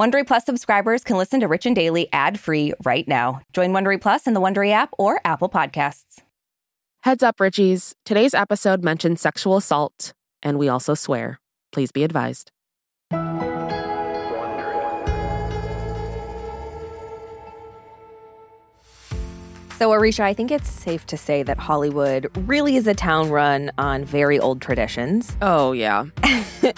Wondery Plus subscribers can listen to Rich and Daily ad-free right now. Join Wondery Plus in the Wondery app or Apple Podcasts. Heads up, Richies. Today's episode mentions sexual assault, and we also swear. Please be advised. So, Arisha, I think it's safe to say that Hollywood really is a town run on very old traditions. Oh, yeah.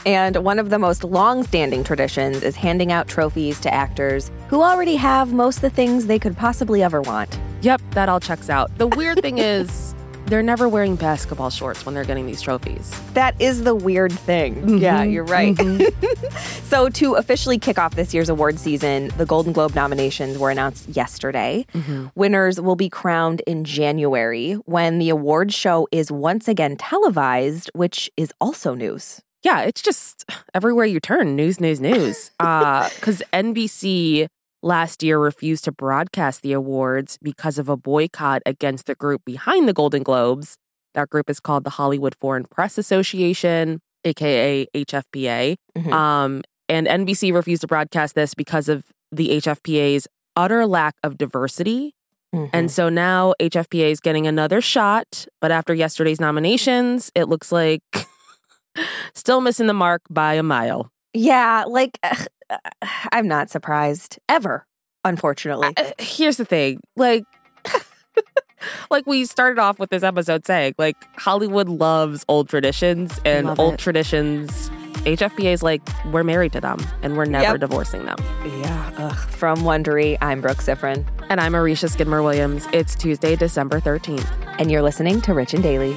and one of the most long standing traditions is handing out trophies to actors who already have most of the things they could possibly ever want. Yep, that all checks out. The weird thing is, they're never wearing basketball shorts when they're getting these trophies. That is the weird thing. Mm-hmm. Yeah, you're right. Mm-hmm. so, to officially kick off this year's award season, the Golden Globe nominations were announced yesterday. Mm-hmm. Winners will be crowned in January when the award show is once again televised, which is also news. Yeah, it's just everywhere you turn, news, news, news. Because uh, NBC last year refused to broadcast the awards because of a boycott against the group behind the Golden Globes. That group is called the Hollywood Foreign Press Association, aka HFPA. Mm-hmm. Um, and NBC refused to broadcast this because of the HFPA's utter lack of diversity. Mm-hmm. And so now HFPA is getting another shot, but after yesterday's nominations, it looks like still missing the mark by a mile. Yeah, like I'm not surprised ever, unfortunately. Uh, here's the thing like, like we started off with this episode saying, like, Hollywood loves old traditions and Love old it. traditions. HFPA is like, we're married to them and we're never yep. divorcing them. Yeah. Ugh. From Wondery, I'm Brooke Siffrinn. And I'm Arisha Skidmore Williams. It's Tuesday, December 13th. And you're listening to Rich and Daily.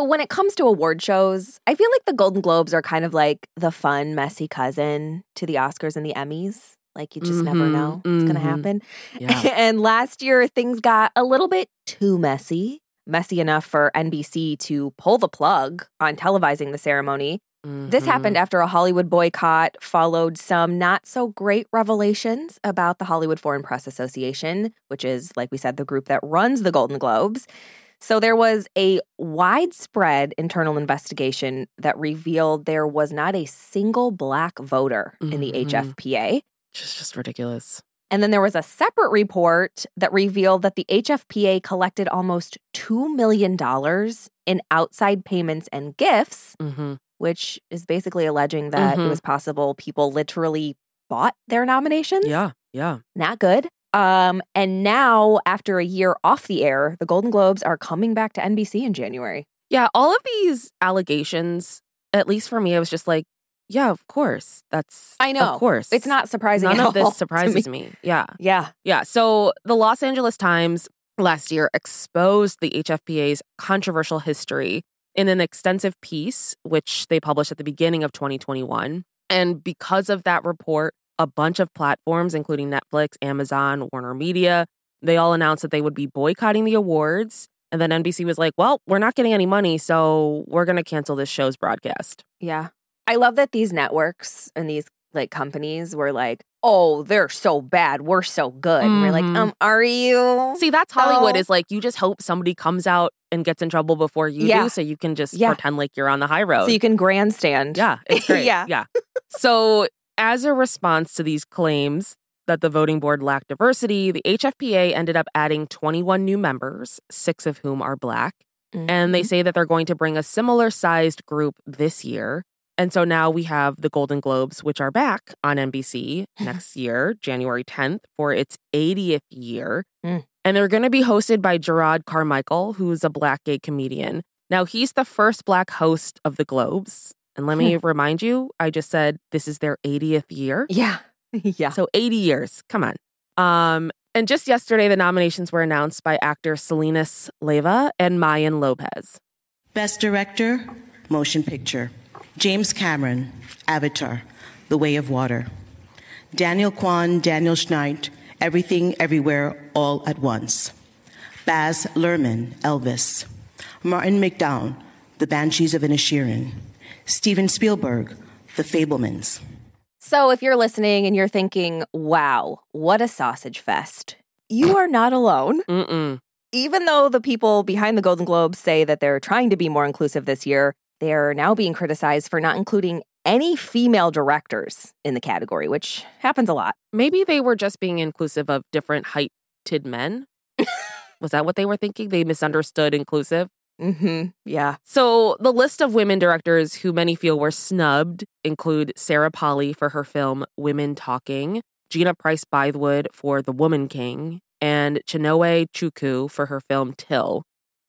So when it comes to award shows, I feel like the Golden Globes are kind of like the fun, messy cousin to the Oscars and the Emmys. Like you just mm-hmm, never know what's mm-hmm. going to happen. Yeah. and last year things got a little bit too messy. Messy enough for NBC to pull the plug on televising the ceremony. Mm-hmm. This happened after a Hollywood boycott followed some not so great revelations about the Hollywood Foreign Press Association, which is, like we said, the group that runs the Golden Globes. So there was a widespread internal investigation that revealed there was not a single black voter mm-hmm. in the HFPA. Just just ridiculous. And then there was a separate report that revealed that the HFPA collected almost $2 million in outside payments and gifts, mm-hmm. which is basically alleging that mm-hmm. it was possible people literally bought their nominations. Yeah, yeah. Not good. Um, and now, after a year off the air, the Golden Globes are coming back to NBC in January. Yeah, all of these allegations, at least for me, I was just like, yeah, of course. That's I know. Of course. It's not surprising. None of this surprises me. me. Yeah. Yeah. Yeah. So the Los Angeles Times last year exposed the HFPA's controversial history in an extensive piece, which they published at the beginning of 2021. And because of that report, a bunch of platforms, including Netflix, Amazon, Warner Media, they all announced that they would be boycotting the awards. And then NBC was like, well, we're not getting any money, so we're going to cancel this show's broadcast. Yeah. I love that these networks and these like companies were like, oh, they're so bad. We're so good. Mm-hmm. We're like, mm-hmm. um, are you? See, that's Hollywood is like, you just hope somebody comes out and gets in trouble before you yeah. do. So you can just yeah. pretend like you're on the high road. So you can grandstand. Yeah. It's great. yeah. Yeah. So as a response to these claims, that the voting board lacked diversity, the HFPA ended up adding 21 new members, six of whom are black. Mm-hmm. And they mm-hmm. say that they're going to bring a similar sized group this year. And so now we have the Golden Globes, which are back on NBC next year, January 10th, for its 80th year. Mm. And they're going to be hosted by Jerrod Carmichael, who's a black gay comedian. Now, he's the first black host of the Globes. And let me remind you, I just said this is their 80th year. Yeah. yeah. So 80 years. Come on. Um, and just yesterday, the nominations were announced by actor Selenis Leyva and Mayan Lopez. Best Director, Motion Picture. James Cameron, Avatar, The Way of Water. Daniel Kwan, Daniel Scheinert, Everything Everywhere All at Once. Baz Luhrmann, Elvis. Martin McDonagh, The Banshees of Inisherin. Steven Spielberg, The Fabelmans. So, if you're listening and you're thinking, wow, what a sausage fest, you are not alone. Mm-mm. Even though the people behind the Golden Globes say that they're trying to be more inclusive this year, they're now being criticized for not including any female directors in the category, which happens a lot. Maybe they were just being inclusive of different heighted men. Was that what they were thinking? They misunderstood inclusive? Mm-hmm. Yeah. So the list of women directors who many feel were snubbed include Sarah Polley for her film Women Talking, Gina Prince Bythewood for The Woman King, and Chinonye Chukwu for her film Till.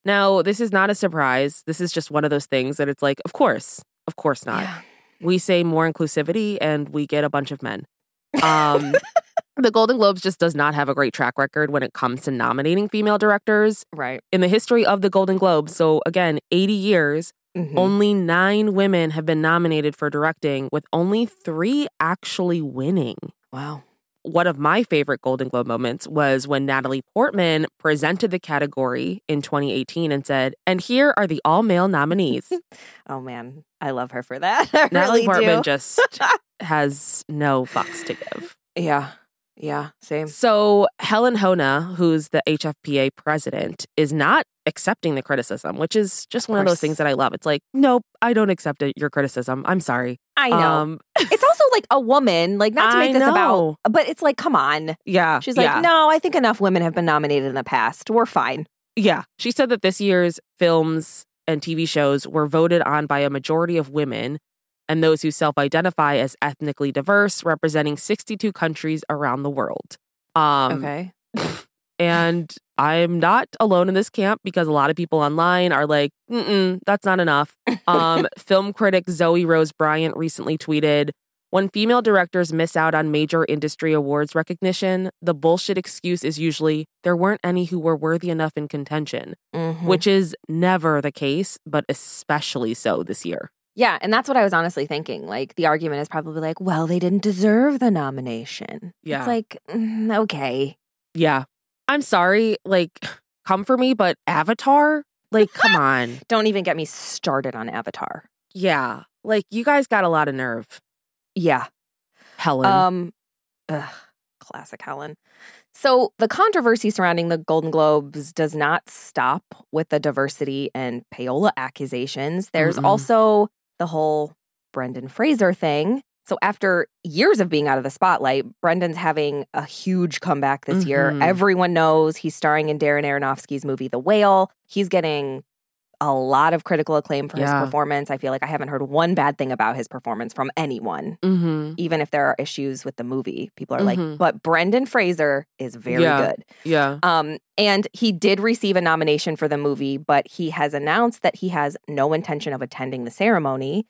Now, this is not a surprise. This is just one of those things that it's like, of course, of course not. Yeah. We say more inclusivity and we get a bunch of men. Um, the Golden Globes just does not have a great track record when it comes to nominating female directors. Right. In the history of the Golden Globes, so again, 80 years, mm-hmm. only nine women have been nominated for directing, with only three actually winning. Wow. One of my favorite Golden Globe moments was when Natalie Portman presented the category in 2018 and said, And here are the all male nominees. oh man, I love her for that. I Natalie really Portman do. just has no fucks to give. Yeah. Yeah, same. So Helen Hoehne, who's the HFPA president, is not accepting the criticism, which is just one of, of those things that I love. It's like, nope, I don't accept it, your criticism. I'm sorry. I know. Um, it's also like a woman, like not to make I this know. about, but it's like, come on. Yeah. She's like, yeah. no, I think enough women have been nominated in the past. We're fine. Yeah. She said that this year's films and TV shows were voted on by a majority of women and those who self identify as ethnically diverse, representing 62 countries around the world. Um, okay. and I'm not alone in this camp because a lot of people online are like, that's not enough. Um, film critic Zoe Rose Bryant recently tweeted, when female directors miss out on major industry awards recognition, the bullshit excuse is usually there weren't any who were worthy enough in contention, mm-hmm. which is never the case, but especially so this year. Yeah, and that's what I was honestly thinking. Like the argument is probably like, well, they didn't deserve the nomination. Yeah. It's like, mm, okay. Yeah. I'm sorry, like come for me, but Avatar? Like come on. Don't even get me started on Avatar. Yeah. Like you guys got a lot of nerve. Yeah. Helen. Um ugh, classic Helen. So, the controversy surrounding the Golden Globes does not stop with the diversity and payola accusations. There's Mm-mm. also the whole Brendan Fraser thing. So after years of being out of the spotlight, Brendan's having a huge comeback this mm-hmm. year. Everyone knows he's starring in Darren Aronofsky's movie The Whale. He's getting a lot of critical acclaim for yeah. his performance. I feel like I haven't heard one bad thing about his performance from anyone, mm-hmm. even if there are issues with the movie. People are mm-hmm. like, but Brendan Fraser is very yeah. good. Yeah. Um, and he did receive a nomination for the movie, but he has announced that he has no intention of attending the ceremony.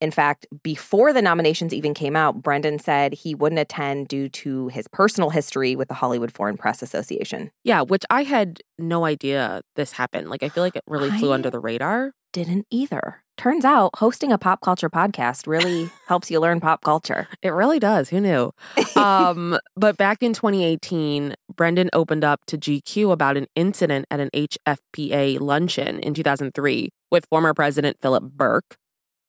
In fact, before the nominations even came out, Brendan said he wouldn't attend due to his personal history with the Hollywood Foreign Press Association. Yeah, which I had no idea this happened. Like, I feel like it really flew under the radar. Didn't either. turns out hosting a pop culture podcast really helps you learn pop culture. It really does. Who knew? um, but back in 2018, Brendan opened up to GQ about an incident at an HFPA luncheon in 2003 with former President Philip Berk.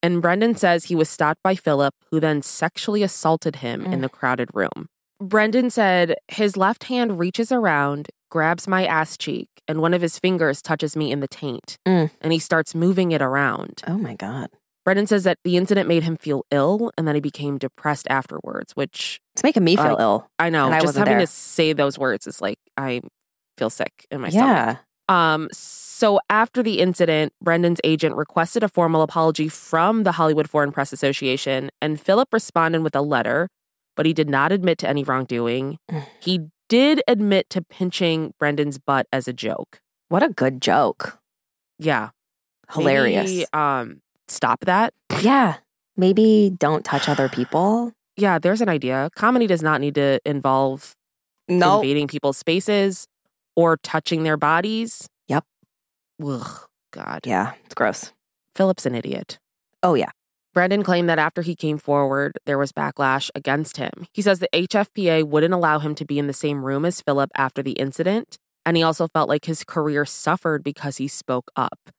And Brendan says he was stopped by Philip, who then sexually assaulted him mm. in the crowded room. Brendan said his left hand reaches around, grabs my ass cheek, and one of his fingers touches me in the taint. Mm. And he starts moving it around. Oh my God. Brendan says that the incident made him feel ill and then he became depressed afterwards, which. It's making me feel uh, ill. I know. Just having there. to say those words is like, I feel sick in my yeah. stomach. Um, so after the incident, Brendan's agent requested a formal apology from the Hollywood Foreign Press Association, and Philip responded with a letter, but he did not admit to any wrongdoing. he did admit to pinching Brendan's butt as a joke. What a good joke. Yeah. Hilarious. Maybe, um, stop that. Yeah. Maybe don't touch other people. Yeah, there's an idea. Comedy does not need to involve no. invading people's spaces or touching their bodies. Yep. Ugh, God. Yeah, it's gross. Philip's an idiot. Oh, yeah. Brendan claimed that after he came forward, there was backlash against him. He says the HFPA wouldn't allow him to be in the same room as Philip after the incident, and he also felt like his career suffered because he spoke up.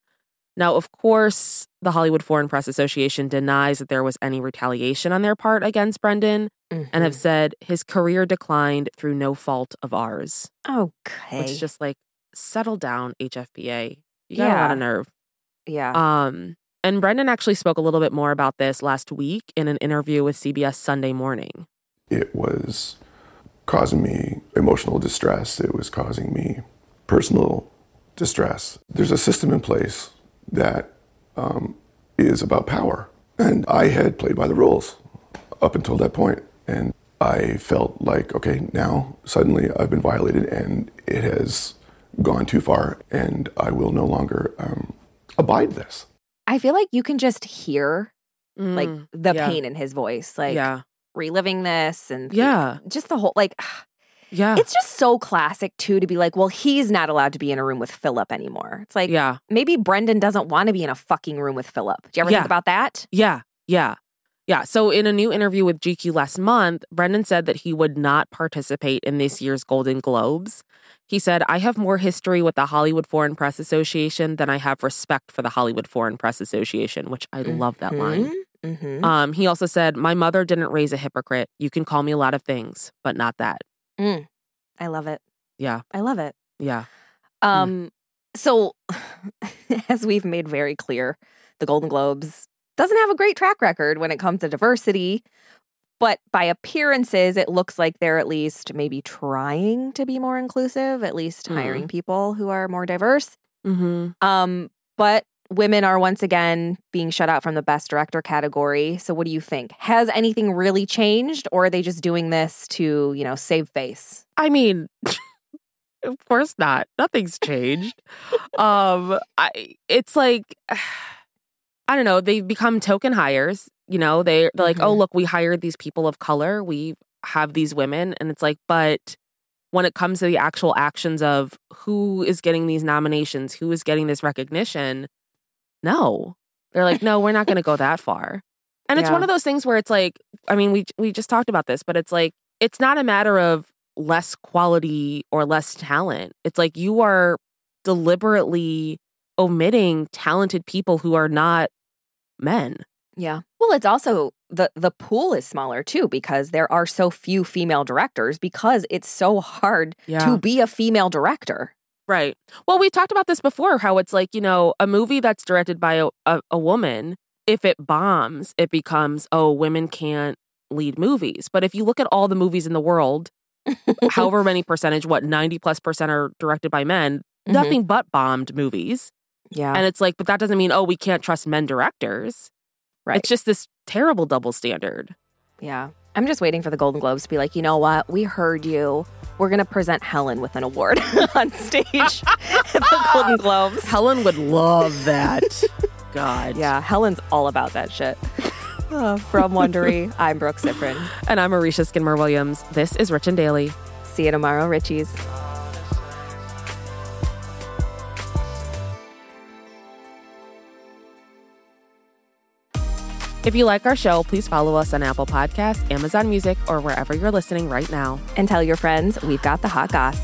Now, of course, the Hollywood Foreign Press Association denies that there was any retaliation on their part against Brendan mm-hmm. and have mm-hmm. said his career declined through no fault of ours. Okay. Which is just like, settle down, HFPA. You got yeah. a lot of nerve. Yeah. Um, and Brendan actually spoke a little bit more about this last week in an interview with CBS Sunday Morning. It was causing me emotional distress. It was causing me personal distress. There's a system in place that um, is about power. And I had played by the rules up until that point. And I felt like, okay, now suddenly I've been violated and it has gone too far and I will no longer um, abide this. I feel like you can just hear mm, like the yeah. pain in his voice, like yeah. reliving this and yeah, just the whole like. Yeah. It's just so classic too to be like, well, he's not allowed to be in a room with Philip anymore. It's like, yeah. maybe Brendan doesn't want to be in a fucking room with Philip. Do you ever yeah. think about that? Yeah. Yeah. Yeah. So, in a new interview with GQ last month, Brendan said that he would not participate in this year's Golden Globes. He said, I have more history with the Hollywood Foreign Press Association than I have respect for the Hollywood Foreign Press Association, which I mm-hmm. love that line. Mm-hmm. Um, he also said, My mother didn't raise a hypocrite. You can call me a lot of things, but not that. Mm. I love it. Yeah. I love it. Yeah. Um, mm. so as we've made very clear, the Golden Globes doesn't have a great track record when it comes to diversity. But by appearances, it looks like they're at least maybe trying to be more inclusive, at least mm hiring people who are more diverse. Mm-hmm. Um, but women are once again being shut out from the best director category. So what do you think? Has anything really changed or are they just doing this to, you know, save face? I mean, of course not. Nothing's changed. um I it's like I don't know, they've become token hires. You know, they they're like, oh, mm-hmm. "Oh, look, we hired these people of color. We have these women." And it's like, "But when it comes to the actual actions of who is getting these nominations, who is getting this recognition, no. They're like, "No, we're not going to go that far." And it's yeah. one of those things where it's like, I mean, we we just talked about this, but it's like it's not a matter of less quality or less talent. It's like you are deliberately omitting talented people who are not men. Yeah. Well, it's also the the pool is smaller too because there are so few female directors because it's so hard yeah. to be a female director. Right. Well, we talked about this before how it's like, you know, a movie that's directed by a, a, a woman, if it bombs, it becomes, oh, women can't lead movies. But if you look at all the movies in the world, however many percentage, what, 90 plus percent are directed by men, mm-hmm. nothing but bombed movies. Yeah. And it's like, but that doesn't mean, oh, we can't trust men directors. Right. It's just this terrible double standard. Yeah. I'm just waiting for the Golden Globes to be like, you know what? We heard you. We're going to present Helen with an award on stage at the Golden Globes. Helen would love that. God. Yeah. Helen's all about that shit. Uh, from Wondery, I'm Brooke Siffrinn. And I'm Arisha Skidmore Williams. This is Rich and Daily. See you tomorrow, Richies. If you like our show, please follow us on Apple Podcasts, Amazon Music, or wherever you're listening right now. And tell your friends we've got the hot goss.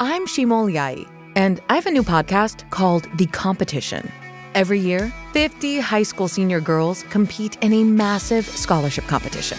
I'm Shimol Yai, and I have a new podcast called The Competition. Every year, 50 high school senior girls compete in a massive scholarship competition.